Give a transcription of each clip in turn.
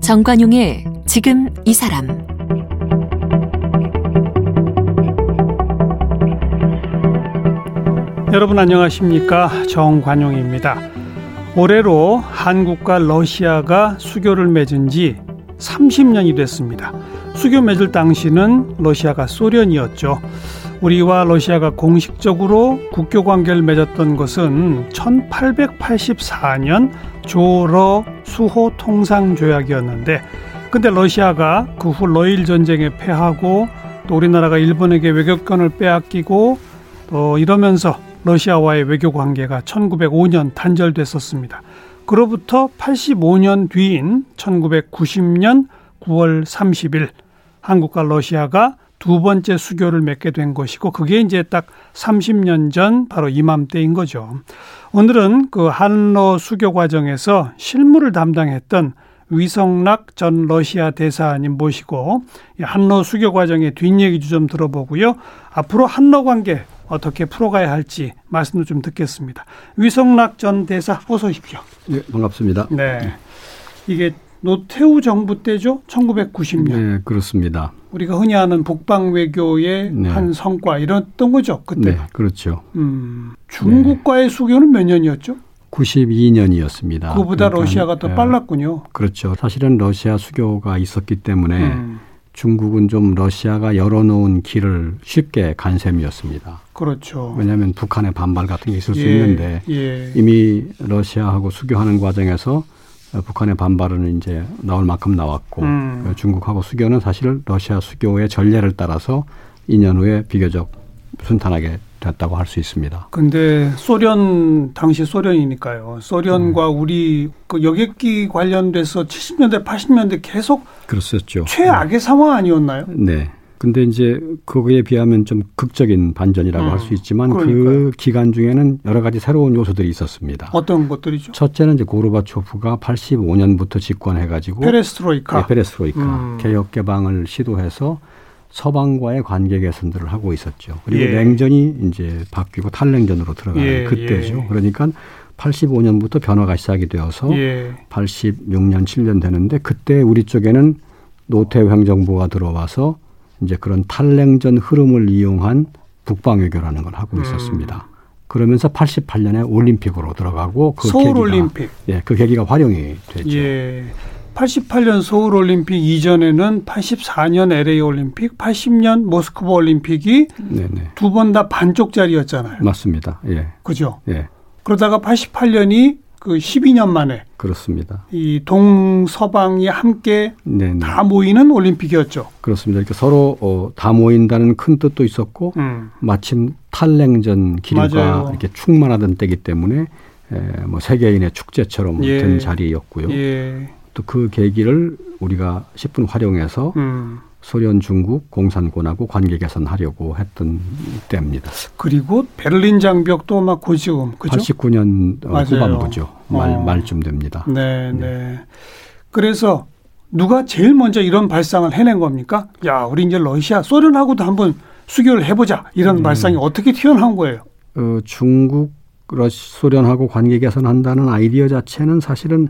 정관용의 지금 이 사람 여러분 안녕하십니까 정관용입니다. 올해로 한국과 러시아가 수교를 맺은 지 30년이 됐습니다. 수교 맺을 당시는 러시아가 소련이었죠. 우리와 러시아가 공식적으로 국교 관계를 맺었던 것은 1884년 조러 수호 통상 조약이었는데 근데 러시아가 그 후 러일 전쟁에 패하고 또 우리나라가 일본에게 외교권을 빼앗기고 또 이러면서 러시아와의 외교 관계가 1905년 단절됐었습니다. 그로부터 85년 뒤인 1990년 9월 30일 한국과 러시아가 두 번째 수교를 맺게 된 것이고 그게 이제 딱 30년 전 바로 이맘때인 거죠. 오늘은 그 한러 수교 과정에서 실무를 담당했던 위성락 전 러시아 대사님 모시고 한러 수교 과정의 뒷얘기 좀 들어보고요. 앞으로 한러 관계 어떻게 풀어가야 할지 말씀도 좀 듣겠습니다. 위성락 전 대사 어서 오십시오. 네, 반갑습니다. 네. 이게 노태우 정부 때죠? 1990년. 네, 그렇습니다. 우리가 흔히 아는 북방 외교의 네. 한 성과 이랬던 거죠, 그때. 네, 그렇죠. 음, 중국과의 네. 수교는 몇 년이었죠? 92년이었습니다. 그보다 그러니까, 러시아가 더 네. 빨랐군요. 그렇죠. 사실은 러시아 수교가 있었기 때문에 음. 중국은 좀 러시아가 열어놓은 길을 쉽게 간 셈이었습니다. 그렇죠. 왜냐하면 북한의 반발 같은 게 있을 예, 수 있는데 예. 이미 러시아하고 수교하는 과정에서 북한의 반발은 이제 나올 만큼 나왔고 음. 그 중국하고 수교는 사실 러시아 수교의 전례를 따라서 2년 후에 비교적 순탄하게 됐다고 할 수 있습니다. 근데 소련 당시 소련이니까요. 소련과 음. 우리 그 여객기 관련돼서 70년대 80년대 계속 그랬었죠. 최악의 네. 상황 아니었나요? 네. 근데 이제 그거에 비하면 좀 극적인 반전이라고 음. 할수 있지만 그 그러니까요. 그 기간 중에는 여러 가지 새로운 요소들이 있었습니다. 어떤 것들이죠? 첫째는 이제 고르바초프가 85년부터 집권해 가지고 페레스트로이카 네, 페레스트로이카 음. 개혁 개방을 시도해서 서방과의 관계 개선들을 하고 있었죠. 그리고 예. 냉전이 이제 바뀌고 탈냉전으로 들어가는 예. 그때죠. 예. 그러니까 85년부터 변화가 시작이 되어서 예. 86년 7년 되는데 그때 우리 쪽에는 노태우 행정부가 들어와서 이제 그런 탈냉전 흐름을 이용한 북방 외교라는 걸 하고 음. 있었습니다. 그러면서 88년에 올림픽으로 들어가고 그 서울 계기가, 올림픽. 예, 그 계기가 활용이 됐죠. 예. 88년 서울 올림픽 이전에는 84년 LA 올림픽, 80년 모스크바 올림픽이 두 번 다 반쪽짜리였잖아요. 맞습니다. 예. 그죠? 예. 그러다가 88년이 그 12년 만에 그렇습니다. 이 동서방이 함께 네네. 다 모이는 올림픽이었죠. 그렇습니다. 이렇게 서로 어, 다 모인다는 큰 뜻도 있었고 음. 마침 탈냉전 기류가 맞아요. 이렇게 충만하던 때기 때문에 에, 뭐 세계인의 축제처럼 예. 된 자리였고요. 예. 또 그 계기를 우리가 10분 활용해서 음. 소련, 중국, 공산 권하고 관계 개선하려고 했던 때입니다. 그리고 베를린 장벽도 막 고지음, 그죠? 89년 맞아요. 후반부죠. 말, 어. 말쯤 됩니다. 네, 네, 네. 그래서 누가 제일 먼저 이런 발상을 해낸 겁니까? 야, 우리 이제 러시아, 소련하고도 한번 수교를 해보자. 이런 음. 발상이 어떻게 튀어나온 거예요? 어, 중국, 러시, 소련하고 관계 개선한다는 아이디어 자체는 사실은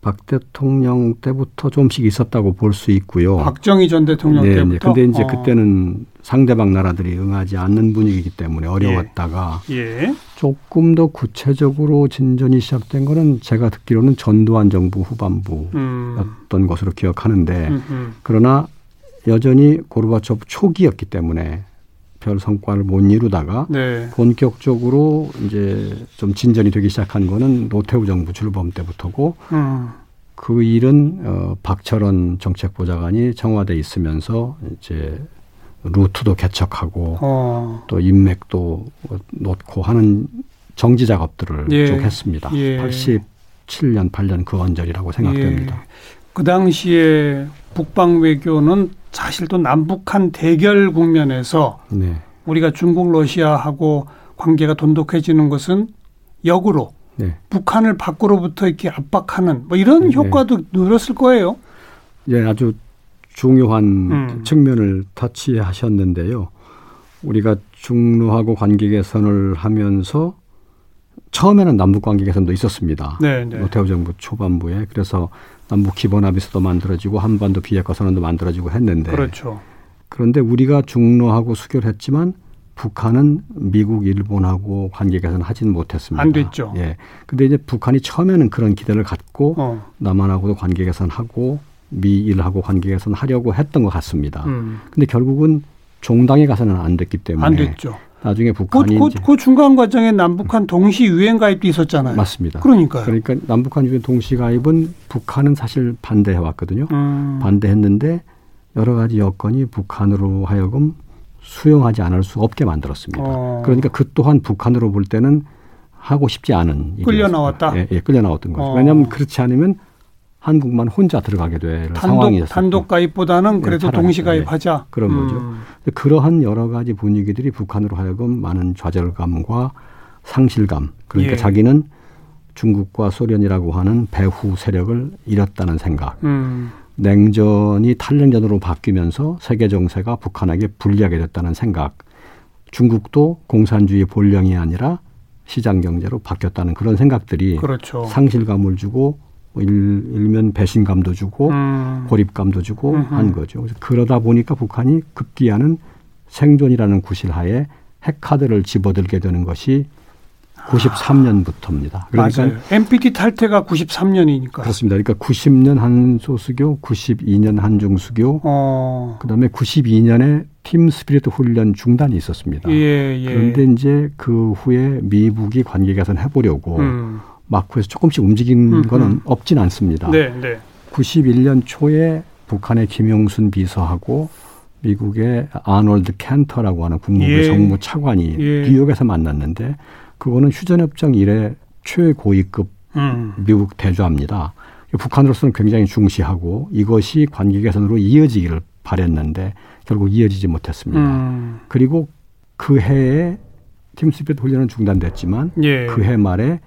박 대통령 때부터 좀씩 있었다고 볼 수 있고요. 박정희 전 대통령 네, 때부터. 근데 이제 어. 그때는 상대방 나라들이 응하지 않는 분위기이기 때문에 어려웠다가 예. 예. 조금 더 구체적으로 진전이 시작된 거는 제가 듣기로는 전두환 정부 후반부였던 음. 것으로 기억하는데 음흠. 그러나 여전히 고르바초프 초기였기 때문에 별 성과를 못 이루다가 네. 본격적으로 이제 좀 진전이 되기 시작한 거는 노태우 정부 출범 때부터고 음. 그 일은 어 박철원 정책보좌관이 청와대에 있으면서 이제 루트도 개척하고 어. 또 인맥도 놓고 하는 정지 작업들을 예. 쭉 했습니다. 예. 87년 8년 그 언저리라고 생각됩니다. 예. 그 당시에 북방 외교는 사실 또 남북한 대결 국면에서 네. 우리가 중국 러시아하고 관계가 돈독해지는 것은 역으로 네. 북한을 밖으로부터 이렇게 압박하는 뭐 이런 네. 효과도 누렸을 거예요. 예, 아주 중요한 음. 측면을 터치하셨는데요. 우리가 중로하고 관계 개선을 하면서 처음에는 남북 관계 개선도 있었습니다. 네, 네. 노태우 정부 초반부에 그래서 남북 기본 합의서도 만들어지고 한반도 비핵화 선언도 만들어지고 했는데 그렇죠. 그런데 우리가 중로하고 수교했지만 북한은 미국, 일본하고 관계 개선 하지는 못했습니다. 안 됐죠. 예. 근데 이제 북한이 처음에는 그런 기대를 갖고 어. 남한하고도 관계 개선하고 미일하고 관계 개선하려고 했던 것 같습니다. 음. 근데 결국은 종당에 가서는 안 됐기 때문에 안 됐죠. 나중에 북한이 그, 그, 그 중간 과정에 남북한 동시 유엔 가입도 있었잖아요. 맞습니다. 그러니까 그러니까 남북한 유엔 동시 가입은 북한은 사실 반대해 왔거든요. 음. 반대했는데 여러 가지 여건이 북한으로 하여금 수용하지 않을 수 없게 만들었습니다. 어. 그러니까 그 또한 북한으로 볼 때는 하고 싶지 않은 끌려 나왔다. 예, 예, 끌려 나왔던 거죠. 어. 왜냐하면 그렇지 않으면 한국만 혼자 들어가게 될 상황이었어요. 단독 가입보다는 네, 그래도 네, 동시 가입하자. 네, 그런 음. 거죠. 그러한 여러 가지 분위기들이 북한으로 하여금 많은 좌절감과 상실감. 그러니까 예. 자기는 중국과 소련이라고 하는 배후 세력을 잃었다는 생각. 음. 냉전이 탈냉전으로 바뀌면서 세계 정세가 북한에게 불리하게 됐다는 생각. 중국도 공산주의 본령이 아니라 시장 경제로 바뀌었다는 그런 생각들이 그렇죠. 상실감을 주고 뭐 일, 일면 배신감도 주고 음. 고립감도 주고 음흠. 한 거죠. 그래서 그러다 보니까 북한이 급기야는 생존이라는 구실하에 핵카드를 집어들게 되는 것이 93년부터입니다. 그러니까 맞아요. NPT 탈퇴가 93년이니까. 그렇습니다. 그러니까 90년 한소수교, 92년 한중수교, 어. 그다음에 92년에 팀 스피릿 훈련 중단이 있었습니다. 예, 예. 그런데 이제 그 후에 미북이 관계 개선 해보려고 음. 마크에서 조금씩 움직인 음, 거는 음. 없진 않습니다. 네, 네. 91년 초에 북한의 김용순 비서하고 미국의 아놀드 캔터라고 하는 국무부 예. 정무 차관이 예. 뉴욕에서 만났는데 그거는 휴전협정 이래 최고위급 음. 미국 대조합니다. 북한으로서는 굉장히 중시하고 이것이 관계 개선으로 이어지기를 바랬는데 결국 이어지지 못했습니다. 음. 그리고 그 해에 팀스피드 훈련은 중단됐지만 예. 그해 말에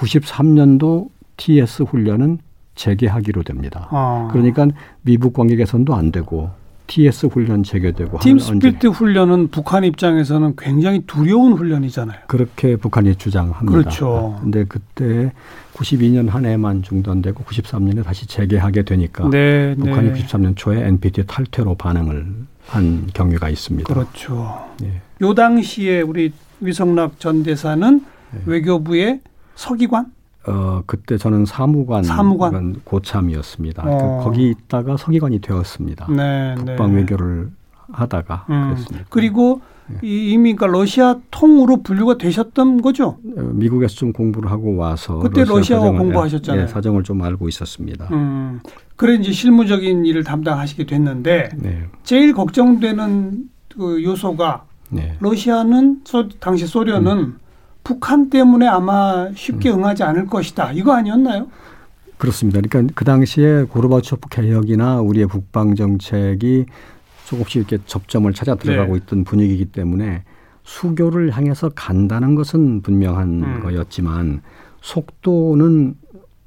93년도 TS 훈련은 재개하기로 됩니다. 아. 그러니까 미북 관계 개선도 안 되고 TS 훈련 재개되고 팀 스피트 훈련은 북한 입장에서는 굉장히 두려운 훈련이잖아요. 그렇게 북한이 주장합니다. 그렇죠. 근데 그때 92년 한 해만 중단되고 93년에 다시 재개하게 되니까 네, 북한이 네. 93년 초에 NPT 탈퇴로 반응을 한 경위가 있습니다. 그렇죠. 네. 요 당시에 우리 위성락 전 대사는 네. 외교부의 서기관 어 그때 저는 사무관, 사무관. 고참이었습니다. 어. 그 거기 있다가 서기관이 되었습니다. 네, 북방 네. 외교를 하다가 음. 그랬습니다. 그리고 네. 이미 그러니까 러시아 통으로 분류가 되셨던 거죠? 어, 미국에서 좀 공부를 하고 와서 그때 러시아 사정을, 공부하셨잖아요. 네, 사정을 좀 알고 있었습니다. 음. 그래 이제 실무적인 일을 담당하시게 됐는데 네. 제일 걱정되는 그 요소가 네. 러시아는 소, 당시 소련은 음. 북한 때문에 아마 쉽게 음. 응하지 않을 것이다. 이거 아니었나요? 그렇습니다. 그러니까 그 당시에 고르바초프 개혁이나 우리의 북방 정책이 조금씩 이렇게 접점을 찾아 들어가고 네. 있던 분위기이기 때문에 수교를 향해서 간다는 것은 분명한 음. 거였지만 속도는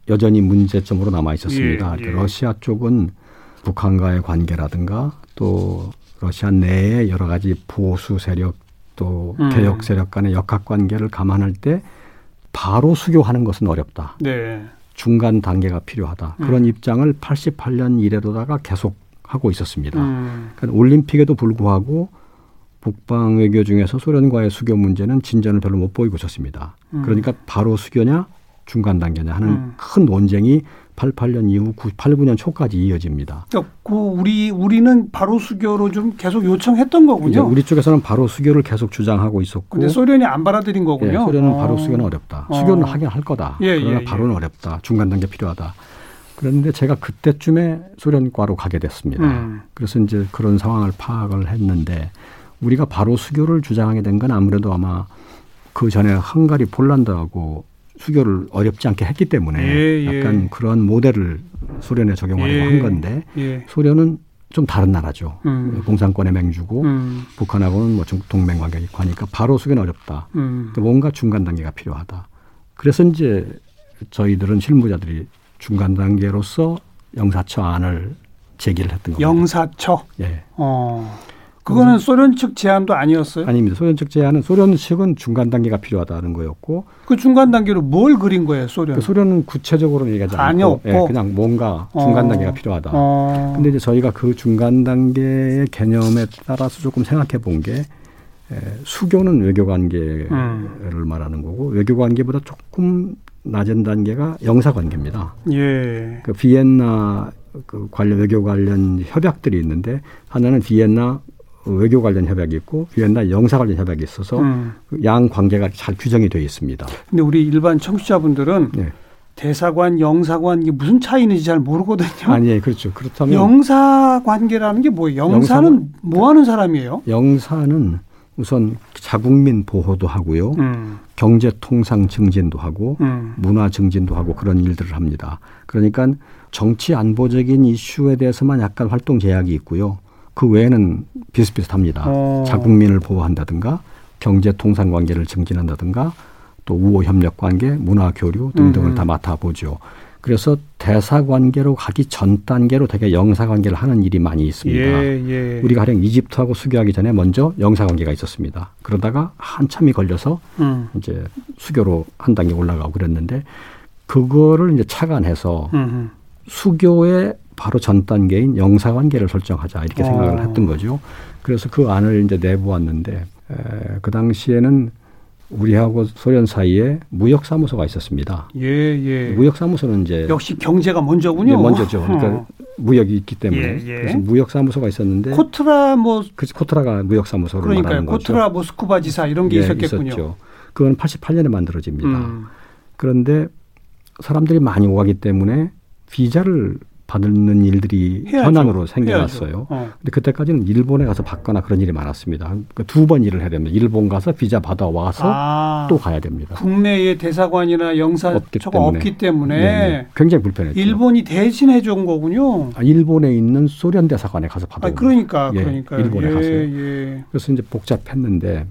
여전히 문제점으로 남아 있었습니다. 예, 예. 러시아 쪽은 북한과의 관계라든가 또 러시아 내에 여러 가지 보수 세력 또 음. 개혁 세력 간의 역학 관계를 감안할 때 바로 수교하는 것은 어렵다. 네. 중간 단계가 필요하다. 음. 그런 입장을 88년 이래로다가 계속 하고 있었습니다. 음. 그러니까 올림픽에도 불구하고 북방 외교 중에서 소련과의 수교 문제는 진전을 별로 못 보이고 있었습니다. 음. 그러니까 바로 수교냐 중간 단계냐 하는 음. 큰 논쟁이 88년 이후 89년 초까지 이어집니다. 그러니까 그 우리 우리는 바로 수교로 좀 계속 요청했던 거군요. 우리 쪽에서는 바로 수교를 계속 주장하고 있었고. 근데 소련이 안 받아들인 거군요. 예, 소련은 어. 바로 수교는 어렵다. 어. 수교는 하긴 할 거다. 예, 그러나 예, 예. 바로는 어렵다. 중간 단계 필요하다. 그런데 제가 그때쯤에 소련과로 가게 됐습니다. 음. 그래서 이제 그런 상황을 파악을 했는데 우리가 바로 수교를 주장하게 된 건 아무래도 아마 그 전에 헝가리 폴란드하고 수교를 어렵지 않게 했기 때문에 예, 예. 약간 그런 모델을 소련에 적용하려고 예, 한 건데 예. 소련은 좀 다른 나라죠. 음. 공산권의 맹주고 음. 북한하고는 뭐 동맹 관계가 있고 하니까 바로 수교는 어렵다. 음. 뭔가 중간 단계가 필요하다. 그래서 이제 저희들은 실무자들이 중간 단계로서 영사처 안을 제기를 했던 겁니다. 영사처. 예. 어. 그거는 소련 측 제안도 아니었어요? 아닙니다. 소련 측 제안은 소련 측은 중간 단계가 필요하다는 거였고 그 중간 단계로 뭘 그린 거예요, 소련? 그 소련은 구체적으로 얘기하지 않고 예, 그냥 뭔가 중간 어. 단계가 필요하다. 어. 근데 이제 저희가 그 중간 단계의 개념에 따라서 조금 생각해 본게 수교는 외교 관계를 음. 말하는 거고 외교 관계보다 조금 낮은 단계가 영사 관계입니다. 예. 그 비엔나 그 관련 외교 관련 협약들이 있는데 하나는 비엔나 외교 관련 협약이 있고 비엔나 영사 관련 협약이 있어서 음. 양 관계가 잘 규정이 되어 있습니다. 근데 우리 일반 청취자분들은 네. 대사관, 영사관 이게 무슨 차이인지 잘 모르거든요. 아니, 예, 그렇죠. 그렇다면 영사 관계라는 게 뭐예요? 영사는 영사관, 뭐 하는 사람이에요? 영사는 우선 자국민 보호도 하고요. 음. 경제 통상 증진도 하고 음. 문화 증진도 하고 그런 일들을 합니다. 그러니까 정치 안보적인 이슈에 대해서만 약간 활동 제약이 있고요. 그 외에는 비슷비슷합니다. 어. 자국민을 보호한다든가 경제 통상 관계를 증진한다든가 또 우호 협력 관계, 문화 교류 등등을 음. 다 맡아보죠. 그래서 대사 관계로 가기 전 단계로 되게 영사 관계를 하는 일이 많이 있습니다. 예, 예. 우리가 가령 이집트하고 수교하기 전에 먼저 영사 관계가 있었습니다. 그러다가 한참이 걸려서 음. 이제 수교로 한 단계 올라가고 그랬는데 그거를 이제 착안해서 음. 수교의 바로 전 단계인 영사 관계를 설정하자 이렇게 생각을 어. 했던 거죠. 그래서 그 안을 이제 내보았는데 에, 그 당시에는 우리하고 소련 사이에 무역 사무소가 있었습니다. 예, 예. 무역 사무소는 이제 역시 경제가 먼저군요. 네, 먼저죠. 그러니까 어. 무역이 있기 때문에 예, 예. 그래서 무역 사무소가 있었는데 코트라 뭐 그 코트라가 무역 사무소를 그러니까요. 말하는 거죠. 코트라 모스크바 지사 이런 게 예, 있었겠군요. 있었죠. 그건 88년에 만들어집니다. 음. 그런데 사람들이 많이 오가기 때문에 비자를 받는 일들이 해야죠. 현안으로 생겨났어요. 어. 근데 그때까지는 일본에 가서 받거나 그런 일이 많았습니다. 그러니까 두번 일을 해야 됩니다. 일본 가서 비자 받아 와서 아, 또 가야 됩니다. 국내에 대사관이나 영사처가 없기 때문에, 없기 때문에 네네. 굉장히 불편했죠. 일본이 대신해 준 거군요. 아, 일본에 있는 소련 대사관에 가서 받아. 아, 그러니까 예, 그러니까 일본에 예, 가서. 예. 그래서 이제 복잡했는데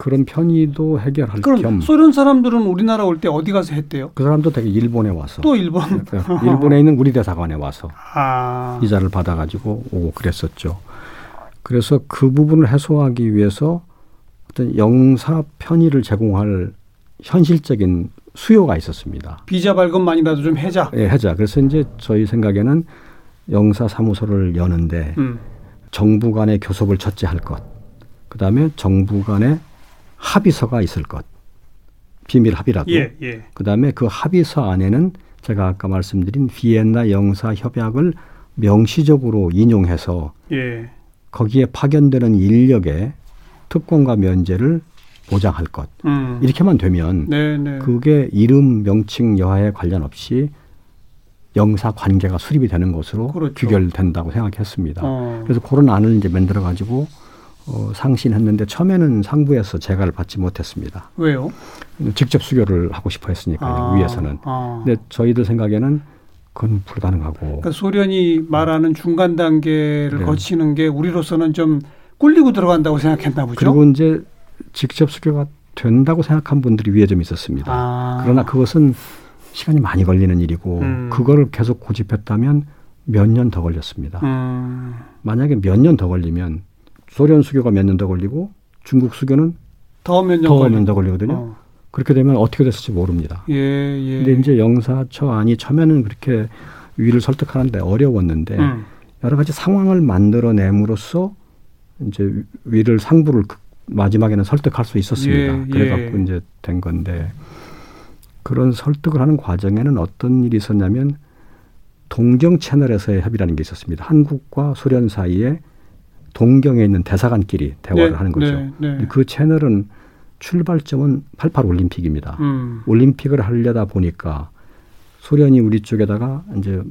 그런 편의도 해결할 그럼 겸 소련 사람들은 우리나라 올 때 어디 가서 했대요? 그 사람도 되게 일본에 와서 또 일본 그러니까 일본에 있는 우리 대사관에 와서 아. 비자를 받아가지고 오고 그랬었죠. 그래서 그 부분을 해소하기 위해서 어떤 영사 편의를 제공할 현실적인 수요가 있었습니다. 비자 발급만이라도 좀 해자. 예, 해자. 그래서 이제 저희 생각에는 영사 사무소를 여는데 음. 정부 간의 교섭을 첫째 할 것. 그 다음에 정부 간의 합의서가 있을 것. 비밀 합의라도. 예, 예. 그다음에 그 합의서 안에는 제가 아까 말씀드린 비엔나 영사 협약을 명시적으로 인용해서 예. 거기에 파견되는 인력의 특권과 면제를 보장할 것. 음. 이렇게만 되면 네네. 네. 그게 이름 명칭 여하에 관련 없이 영사 관계가 수립이 되는 것으로 그렇죠. 규결된다고 생각했습니다. 어. 그래서 그런 안을 이제 만들어 가지고 어, 상신했는데 처음에는 상부에서 재가를 받지 못했습니다. 왜요? 직접 수교를 하고 싶어 했으니까요. 아, 위에서는. 아. 근데 저희들 생각에는 그건 불가능하고. 그러니까 소련이 말하는 중간 단계를 네. 거치는 게 우리로서는 좀 꿀리고 들어간다고 생각했나 보죠. 그리고 이제 직접 수교가 된다고 생각한 분들이 위에 좀 있었습니다. 아. 그러나 그것은 시간이 많이 걸리는 일이고 음. 그거를 계속 고집했다면 몇 년 더 걸렸습니다. 음. 만약에 몇 년 더 걸리면 소련 수교가 몇 년 더 걸리고 중국 수교는 더 몇년더 걸리거든요. 어. 그렇게 되면 어떻게 됐을지 모릅니다. 예, 예. 근데 이제 영사처 안이 처음에는 그렇게 위를 설득하는데 어려웠는데 음. 여러 가지 상황을 만들어냄으로써 이제 위를 상부를 그 마지막에는 설득할 수 있었습니다. 예, 예. 그래갖고 이제 된 건데 그런 설득을 하는 과정에는 어떤 일이 있었냐면 동경 채널에서의 협의라는 게 있었습니다. 한국과 소련 사이에 동경에 있는 대사관끼리 대화를 네, 하는 거죠. 네, 네. 그 채널은 출발점은 88 올림픽입니다. 음. 올림픽을 하려다 보니까 소련이 우리 쪽에다가 이제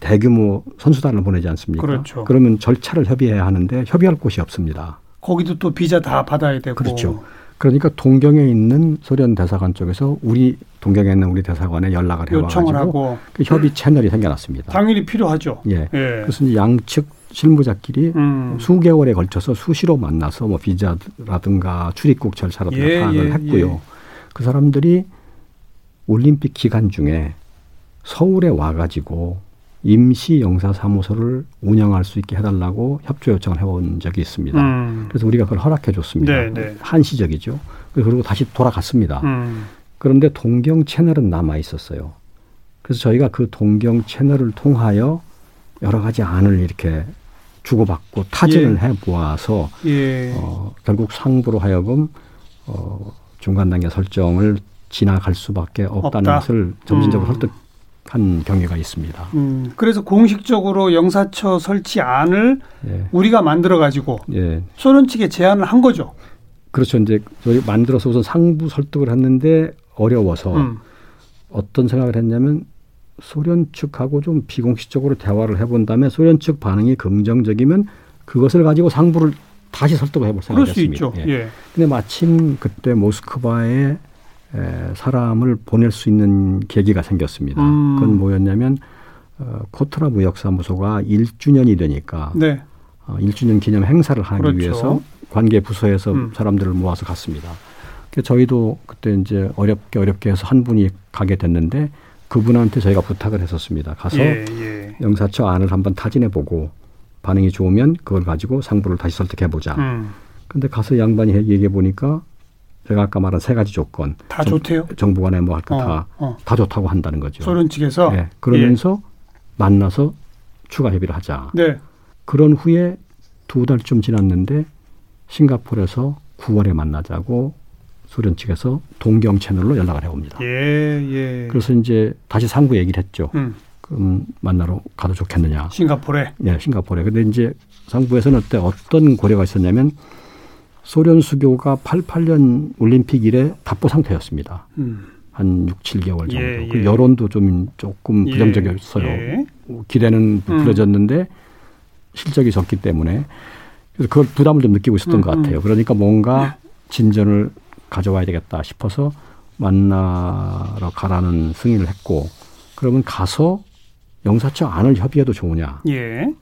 대규모 선수단을 보내지 않습니까? 그렇죠. 그러면 절차를 협의해야 하는데 협의할 곳이 없습니다. 거기도 또 비자 다 받아야 되고. 그렇죠. 그러니까 동경에 있는 소련 대사관 쪽에서 우리 동경에 있는 우리 대사관에 연락을 해와가지고 그 협의 채널이 생겨났습니다. 당연히 필요하죠. 예. 예. 그래서 양측 실무자끼리 음. 수개월에 걸쳐서 수시로 만나서 뭐 비자라든가 출입국 절차라든가 예, 파악을 예, 했고요. 예. 그 사람들이 올림픽 기간 중에 서울에 와가지고 임시 영사 사무소를 운영할 수 있게 해달라고 협조 요청을 해온 적이 있습니다. 음. 그래서 우리가 그걸 허락해 줬습니다. 네, 네. 한시적이죠. 그리고 다시 돌아갔습니다. 음. 그런데 동경 채널은 남아 있었어요. 그래서 저희가 그 동경 채널을 통하여 여러 가지 안을 이렇게 주고받고 타진을 예. 해 보아서 예. 어, 결국 상부로 하여금 어, 중간 단계 설정을 지나갈 수밖에 없다는 없다. 것을 점진적으로 음. 설득한 경위가 있습니다. 음. 그래서 공식적으로 영사처 설치안을 예. 우리가 만들어 가지고 예. 소련 측에 제안을 한 거죠. 그렇죠. 이제 저희 만들어서 우선 상부 설득을 했는데 어려워서 음. 어떤 생각을 했냐면 소련 측하고 좀 비공식적으로 대화를 해본 다음에 소련 측 반응이 긍정적이면 그것을 가지고 상부를 다시 설득을 해볼 생각이었습니다. 예. 예. 근데 마침 그때 모스크바에 에, 사람을 보낼 수 있는 계기가 생겼습니다. 음. 그건 뭐였냐면 어, 코트라 무역사무소가 1주년이 되니까 네. 어, 1주년 기념 행사를 하기 그렇죠. 위해서 관계 부서에서 음. 사람들을 모아서 갔습니다. 저희도 그때 이제 어렵게 어렵게 해서 한 분이 가게 됐는데 그분한테 저희가 부탁을 했었습니다. 가서 예, 예. 영사처 안을 한번 타진해 보고 반응이 좋으면 그걸 가지고 상부를 다시 설득해 보자. 음. 근데 가서 양반이 얘기해 보니까 제가 아까 말한 세 가지 조건 다 정, 좋대요. 정부 간에 뭐 할까 다다 어, 어. 좋다고 한다는 거죠. 소련 측에서 네, 그러면서 예. 만나서 추가 협의를 하자. 네. 그런 후에 두 달쯤 지났는데 싱가포르에서 9월에 만나자고 소련 측에서 동경 채널로 연락을 해옵니다. 예, 예. 그래서 이제 다시 상부 얘기를 했죠. 음. 그럼 만나러 가도 좋겠느냐. 싱가포르에? 네, 싱가포르에. 근데 이제 상부에서는 그때 어떤 고려가 있었냐면 소련 수교가 88년 올림픽 이래 답보 상태였습니다. 음. 한 6, 7개월 정도. 예, 그 예. 그 여론도 좀 조금 예, 부정적이었어요. 예. 기대는 부풀어졌는데 음. 실적이 적기 때문에 그래서 그걸 부담을 좀 느끼고 있었던 음, 것 같아요. 음. 그러니까 뭔가 진전을 가져와야 되겠다 싶어서 만나러 가라는 승인을 했고 그러면 가서 영사처 안을 협의해도 좋으냐? 예.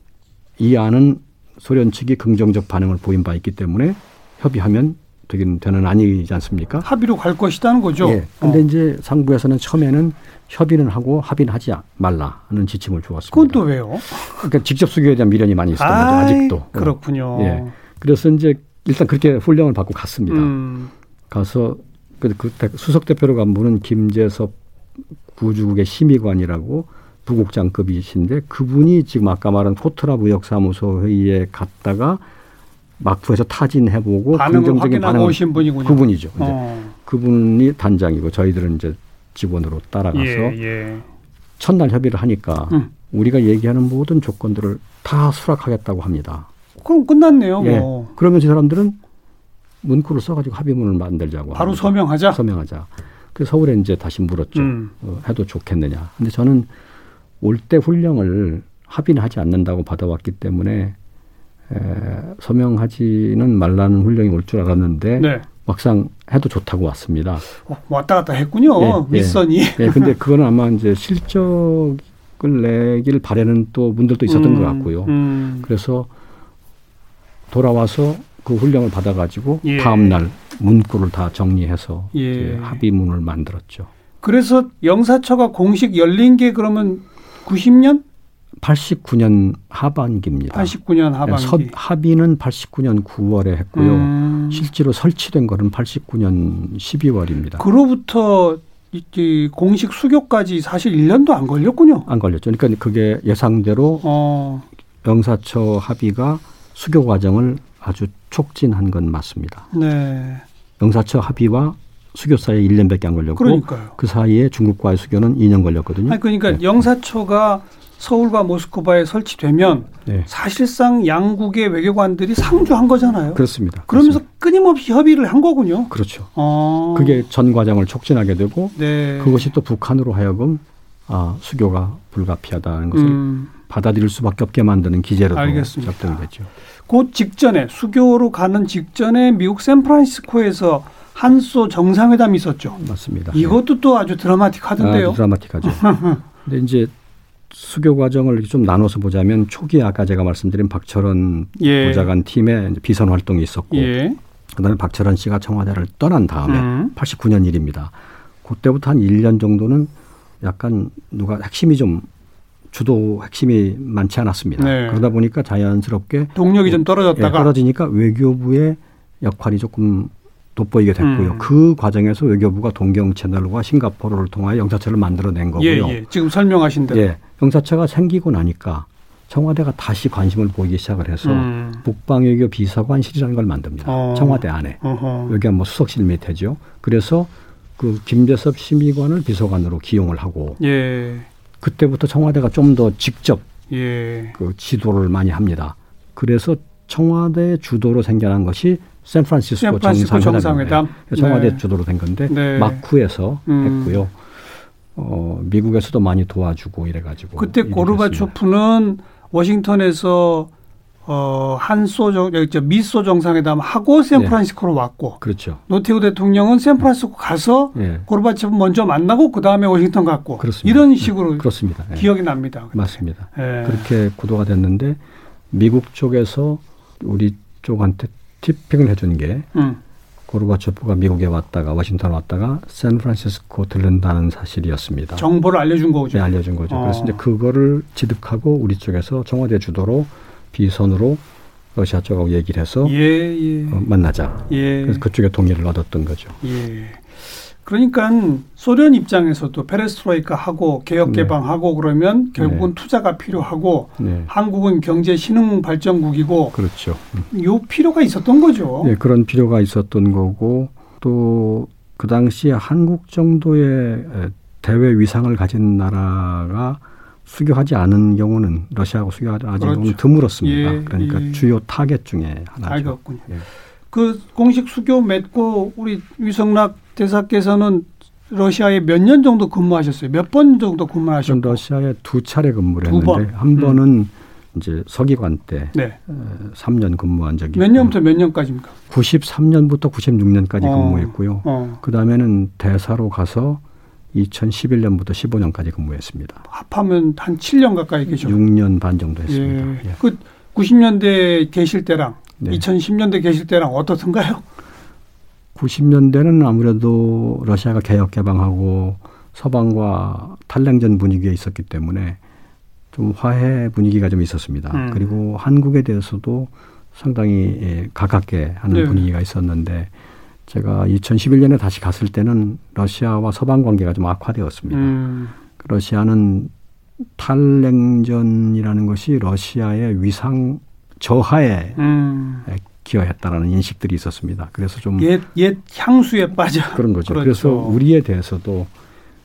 이 안은 소련 측이 긍정적 반응을 보인 바 있기 때문에 협의하면 되긴 되는 아니지 않습니까? 합의로 갈 것이다는 거죠. 예. 근데 어. 이제 상부에서는 처음에는 협의는 하고 합의는 하지 말라는 지침을 주었습니다. 그건 또 왜요? 그러니까 직접 수교에 대한 미련이 많이 있었던 거죠. 아직도. 그렇군요. 예. 그래서 이제 일단 그렇게 훈령을 받고 갔습니다. 음. 가서 그, 그 수석 대표로 간 분은 김재섭 구주국의 심의관이라고 부국장급이신데 그분이 지금 아까 말한 포트라 무역사무소 회의에 갔다가 막부에서 타진해보고 긍정적인 반응을 오신 분이군요. 그분이죠. 이제 어. 그분이 단장이고 저희들은 이제 직원으로 따라가서 예, 예. 첫날 협의를 하니까 음. 우리가 얘기하는 모든 조건들을 다 수락하겠다고 합니다. 그럼 끝났네요. 예. 뭐. 그러면 이 사람들은 문구를 써가지고 합의문을 만들자고. 바로 합니다. 서명하자. 서명하자. 그래서 서울에 이제 다시 물었죠. 음. 어, 해도 좋겠느냐. 근데 저는 올 때 훈령을 합의는 하지 않는다고 받아왔기 때문에 에, 서명하지는 말라는 훈령이 올 줄 알았는데 네. 막상 해도 좋다고 왔습니다. 어, 왔다 갔다 했군요. 예, 예. 윗선이. 예, 예, 근데 그거는 아마 이제 실적을 내기를 바라는 또 분들도 있었던 음, 것 같고요. 음. 그래서 돌아와서 그 훈령을 받아가지고 예. 다음 날 문구를 다 정리해서 예. 합의문을 만들었죠. 그래서 영사처가 공식 열린 게 그러면 90년? 89년 하반기입니다. 89년 하반기. 서, 합의는 89년 9월에 했고요. 음. 실제로 설치된 거는 89년 12월입니다. 그로부터 이 공식 수교까지 사실 1년도 안 걸렸군요. 안 걸렸죠. 그러니까 그게 예상대로 어. 영사처 합의가 수교 과정을 아주 촉진한 건 맞습니다. 네. 영사처 합의와 수교 사이에 1년밖에 안 걸렸고 그러니까요. 그 사이에 중국과의 수교는 2년 걸렸거든요. 아니, 그러니까 네. 영사처가 서울과 모스크바에 설치되면 네. 사실상 양국의 외교관들이 상주한 거잖아요. 그렇습니다. 그러면서 그렇습니다. 끊임없이 협의를 한 거군요. 그렇죠. 어. 그게 전 과정을 촉진하게 되고 네. 그것이 또 북한으로 하여금 아, 수교가 불가피하다는 것을 음. 받아들일 수밖에 없게 만드는 기제로 작동이 됐죠. 그 직전에 수교로 가는 직전에 미국 샌프란시스코에서 한소 정상회담이 있었죠. 맞습니다. 이것도 네. 또 아주 드라마틱하던데요. 아, 드라마틱하죠. 근데 이제 수교 과정을 좀 나눠서 보자면 초기에 아까 제가 말씀드린 박철원 예. 보좌관 팀의 비선 활동이 있었고 예. 그다음에 박철원 씨가 청와대를 떠난 다음에 음. 89년 일입니다. 그때부터 한 1년 정도는 약간 누가 핵심이 좀 주도 핵심이 많지 않았습니다. 네. 그러다 보니까 자연스럽게 동력이 좀 떨어졌다가 예, 떨어지니까 외교부의 역할이 조금 돋보이게 됐고요. 음. 그 과정에서 외교부가 동경 채널과 싱가포르를 통하여 영사처를 만들어낸 거고요. 예, 예. 지금 설명하신 대로. 예. 영사처가 생기고 나니까 청와대가 다시 관심을 보이기 시작을 해서 음. 북방외교 비서관실이라는 걸 만듭니다. 어. 청와대 안에. 어허. 여기가 뭐 수석실 밑에죠. 그래서 그 김재섭 심의관을 비서관으로 기용을 하고 예. 그때부터 청와대가 좀 더 직접 예. 그 지도를 많이 합니다. 그래서 청와대 주도로 생겨난 것이 샌프란시스코, 샌프란시스코 정상회담. 네. 청와대 네. 주도로 된 건데 네. 마쿠에서 음. 했고요. 어, 미국에서도 많이 도와주고 이래가지고 그때 고르바초프는 워싱턴에서 어, 한소 정, 미소 정상회담 하고 샌프란시스코로 네. 왔고. 그렇죠. 노태우 대통령은 샌프란시스코 가서 네. 고르바초프 먼저 만나고 그 다음에 워싱턴 갔고. 그렇습니다. 이런 식으로. 네. 그렇습니다. 네. 기억이 납니다. 그때. 맞습니다. 네. 그렇게 구도가 됐는데 미국 쪽에서 우리 쪽한테 티핑을 해준 게 음. 고르바초프가 미국에 왔다가 워싱턴 왔다가 샌프란시스코 들른다는 사실이었습니다. 정보를 알려준 거죠. 네, 알려준 거죠. 어. 그래서 이제 그거를 지득하고 우리 쪽에서 청와대 주도로 비선으로 러시아 쪽하고 얘기를 해서 예, 예. 어, 만나자. 예. 그래서 그쪽에 동의를 얻었던 거죠. 예. 그러니까 소련 입장에서도 페레스트로이카 하고 개혁 네. 개방하고 네. 그러면 결국은 네. 투자가 필요하고 네. 한국은 경제 신흥 발전국이고 그렇죠. 요 필요가 있었던 거죠. 네, 그런 필요가 있었던 거고 또 그 당시에 한국 정도의 대외 위상을 가진 나라가 수교하지 않은 경우는 러시아하고 수교하지 않은 그렇죠. 경우는 드물었습니다. 예, 그러니까 예. 주요 타겟 중에 하나죠. 알겠군요. 예. 그 공식 수교 맺고 우리 위성락 대사께서는 러시아에 몇 년 정도 근무하셨어요? 몇 번 정도 근무하셨고? 러시아에 두 차례 근무를 두 했는데 번. 한 음. 번은 이제 서기관 때 네. 3년 근무한 적이 몇 년부터 몇 년까지입니까? 93년부터 96년까지 어. 근무했고요. 어. 그 다음에는 대사로 가서 2011년부터 15년까지 근무했습니다. 합하면 한 7년 가까이 계셨 6년 반 정도 했습니다. 예. 예. 그 90년대 계실 때랑 네. 2010년대 계실 때랑 어떻던가요? 90년대는 아무래도 러시아가 개혁 개방하고 서방과 탈냉전 분위기에 있었기 때문에 좀 화해 분위기가 좀 있었습니다. 음. 그리고 한국에 대해서도 상당히 예, 가깝게 하는 네. 분위기가 있었는데 제가 2011년에 다시 갔을 때는 러시아와 서방 관계가 좀 악화되었습니다. 음. 러시아는 탈냉전이라는 것이 러시아의 위상 저하에 음. 기여했다라는 인식들이 있었습니다. 그래서 좀 옛, 옛 향수에 빠져 그런 거죠. 그렇죠. 그래서 우리에 대해서도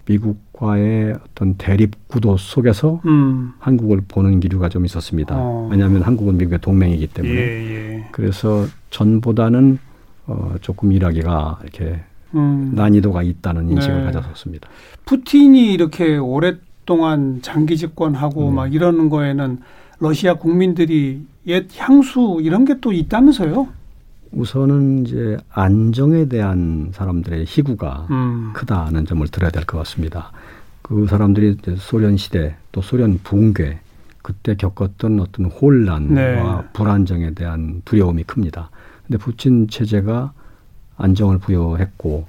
미국과의 어떤 대립 구도 속에서 음. 한국을 보는 기류가 좀 있었습니다. 어. 왜냐하면 한국은 미국의 동맹이기 때문에. 예, 예. 그래서 전보다는 어, 조금 일하기가 이렇게 음. 난이도가 있다는 인식을 네. 가졌었습니다. 푸틴이 이렇게 오랫동안 장기 집권하고 네. 막 이러는 거에는 러시아 국민들이 옛 향수 이런 게 또 있다면서요? 우선은 이제 안정에 대한 사람들의 희구가 음. 크다는 점을 들어야 될 것 같습니다. 그 사람들이 소련 시대 또 소련 붕괴 그때 겪었던 어떤 혼란과 네. 불안정에 대한 두려움이 큽니다. 근데 푸틴 체제가 안정을 부여했고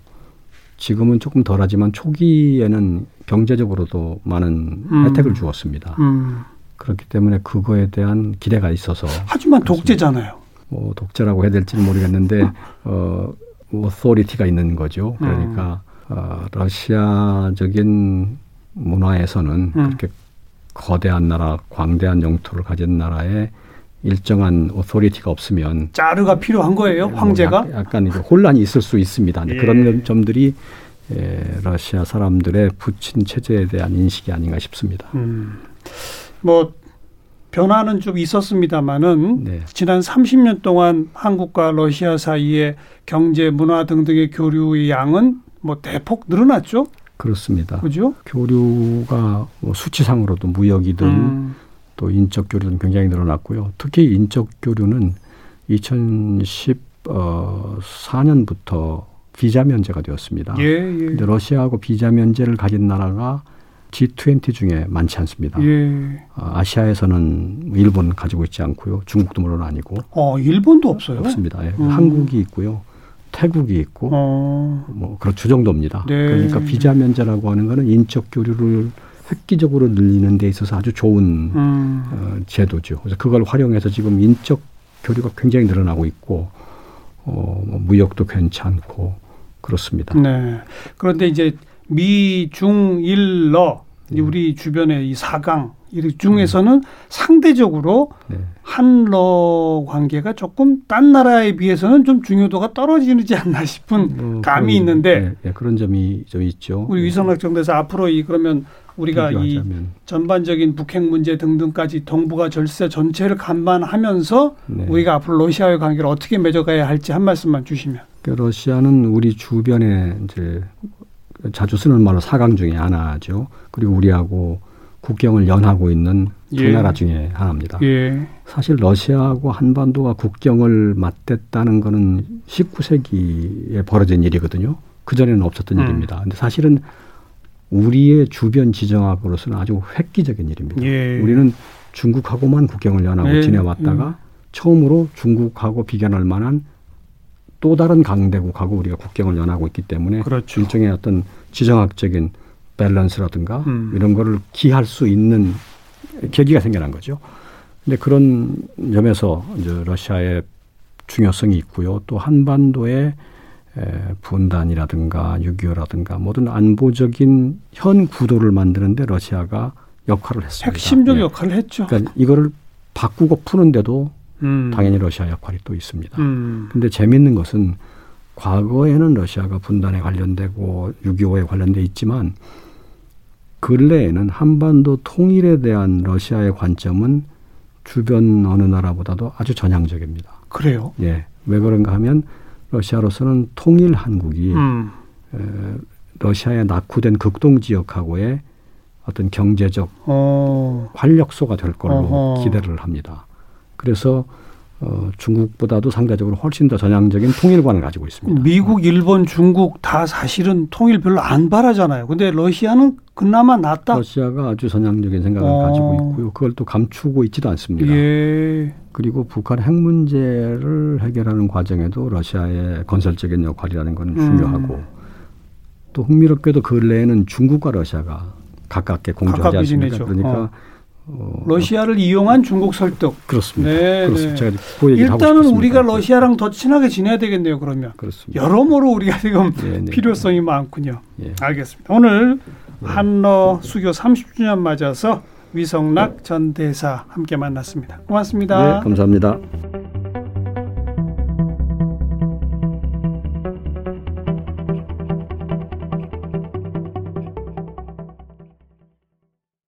지금은 조금 덜하지만 초기에는 경제적으로도 많은 음. 혜택을 주었습니다. 음. 그렇기 때문에 그거에 대한 기대가 있어서 하지만 독재잖아요. 뭐 독재라고 해야 될지는 모르겠는데 어 authority가 있는 거죠. 그러니까 음. 어, 러시아적인 문화에서는 음. 그렇게 거대한 나라, 광대한 영토를 가진 나라에 일정한 authority가 없으면 짜르가 필요한 거예요, 뭐 황제가? 약, 약간 혼란이 있을 수 있습니다. 예. 그런 점들이 에, 러시아 사람들의 푸틴 체제에 대한 인식이 아닌가 싶습니다. 음. 뭐 변화는 좀 있었습니다마는 네. 지난 30년 동안 한국과 러시아 사이의 경제, 문화 등등의 교류의 양은 뭐 대폭 늘어났죠. 그렇습니다. 그죠? 교류가 뭐 수치상으로도 무역이든 음. 또 인적 교류는 굉장히 늘어났고요. 특히 인적 교류는 2014년부터 비자 면제가 되었습니다. 예, 예. 근데 러시아하고 비자 면제를 가진 나라가 G20 중에 많지 않습니다. 예. 아, 아시아에서는 일본 가지고 있지 않고요. 중국도 물론 아니고. 어, 일본도 없어요? 없습니다. 예. 음. 한국이 있고요. 태국이 있고 어. 뭐 그런 주 정도입니다. 네. 그러니까 비자 면제라고 하는 거는 인적 교류를 획기적으로 늘리는 데 있어서 아주 좋은 음. 어, 제도죠. 그래서 그걸 활용해서 지금 인적 교류가 굉장히 늘어나고 있고 어, 뭐 무역도 괜찮고 그렇습니다. 네. 그런데 이제 미, 중, 일, 러 네. 우리 주변의 이 사강 이 중에서는 네. 상대적으로 네. 한러 관계가 조금 딴 나라에 비해서는 좀 중요도가 떨어지지 않나 싶은 어, 감이 그런, 있는데 네, 네, 그런 점이 좀 있죠. 우리 위성학 정도에서 앞으로 이 그러면 우리가 비교하자면. 이 전반적인 북핵 문제 등등까지 동북아 절세 전체를 감안하면서 네. 우리가 앞으로 러시아의 관계를 어떻게 맺어가야 할지 한 말씀만 주시면. 그러니까 러시아는 우리 주변에 이제 자주 쓰는 말로 사강 중에 하나죠. 그리고 우리하고 국경을 연하고 있는 두 예. 나라 중에 하나입니다. 예. 사실 러시아하고 한반도가 국경을 맞댔다는 거는 19세기에 벌어진 일이거든요. 그전에는 없었던 음. 일입니다. 근데 사실은 우리의 주변 지정학으로서는 아주 획기적인 일입니다. 예. 우리는 중국하고만 국경을 연하고 예. 지내왔다가 음. 처음으로 중국하고 비견할 만한 또 다른 강대국하고 우리가 국경을 연하고 있기 때문에 그렇죠. 일종의 어떤 지정학적인 밸런스라든가 음. 이런 거를 기할 수 있는 계기가 생겨난 거죠. 근데 그런 점에서 이제 러시아의 중요성이 있고요. 또 한반도의 분단이라든가 6.25라든가 모든 안보적인 현 구도를 만드는데 러시아가 역할을 했습니다. 핵심적 예. 역할을 했죠. 그러니까 이거를 바꾸고 푸는데도 음. 당연히 러시아 역할이 또 있습니다. 음. 근데 재미있는 것은 과거에는 러시아가 분단에 관련되고 6.25에 관련돼 있지만 근래에는 한반도 통일에 대한 러시아의 관점은 주변 어느 나라보다도 아주 전향적입니다. 그래요? 예. 왜 그런가 하면 러시아로서는 통일 한국이 음. 에, 러시아에 낙후된 극동 지역하고의 어떤 경제적 어. 활력소가 될 걸로 어허. 기대를 합니다. 그래서 어, 중국보다도 상대적으로 훨씬 더 전향적인 통일관을 가지고 있습니다. 미국, 일본, 중국 다 사실은 통일 별로 안 바라잖아요. 근데 러시아는 그나마 낫다. 러시아가 아주 전향적인 생각을 어. 가지고 있고요. 그걸 또 감추고 있지도 않습니다. 예. 그리고 북한 핵 문제를 해결하는 과정에도 러시아의 건설적인 역할이라는 건 중요하고 음. 또 흥미롭게도 근래에는 중국과 러시아가 가깝게 공조하지 않습니까? 그러니까 어. 어, 러시아를 이용한 중국 설득. 그렇습니다. 네, 그렇습니다. 네. 그 일단은 우리가 러시아랑 더 친하게 지내야 되겠네요. 그러면. 그렇습니다. 여러모로 우리가 지금 네, 네. 필요성이 많군요. 예. 알겠습니다. 오늘 네. 한러 수교 30주년 맞아서 위성락 전 대사 함께 만났습니다. 고맙습니다. 네, 감사합니다.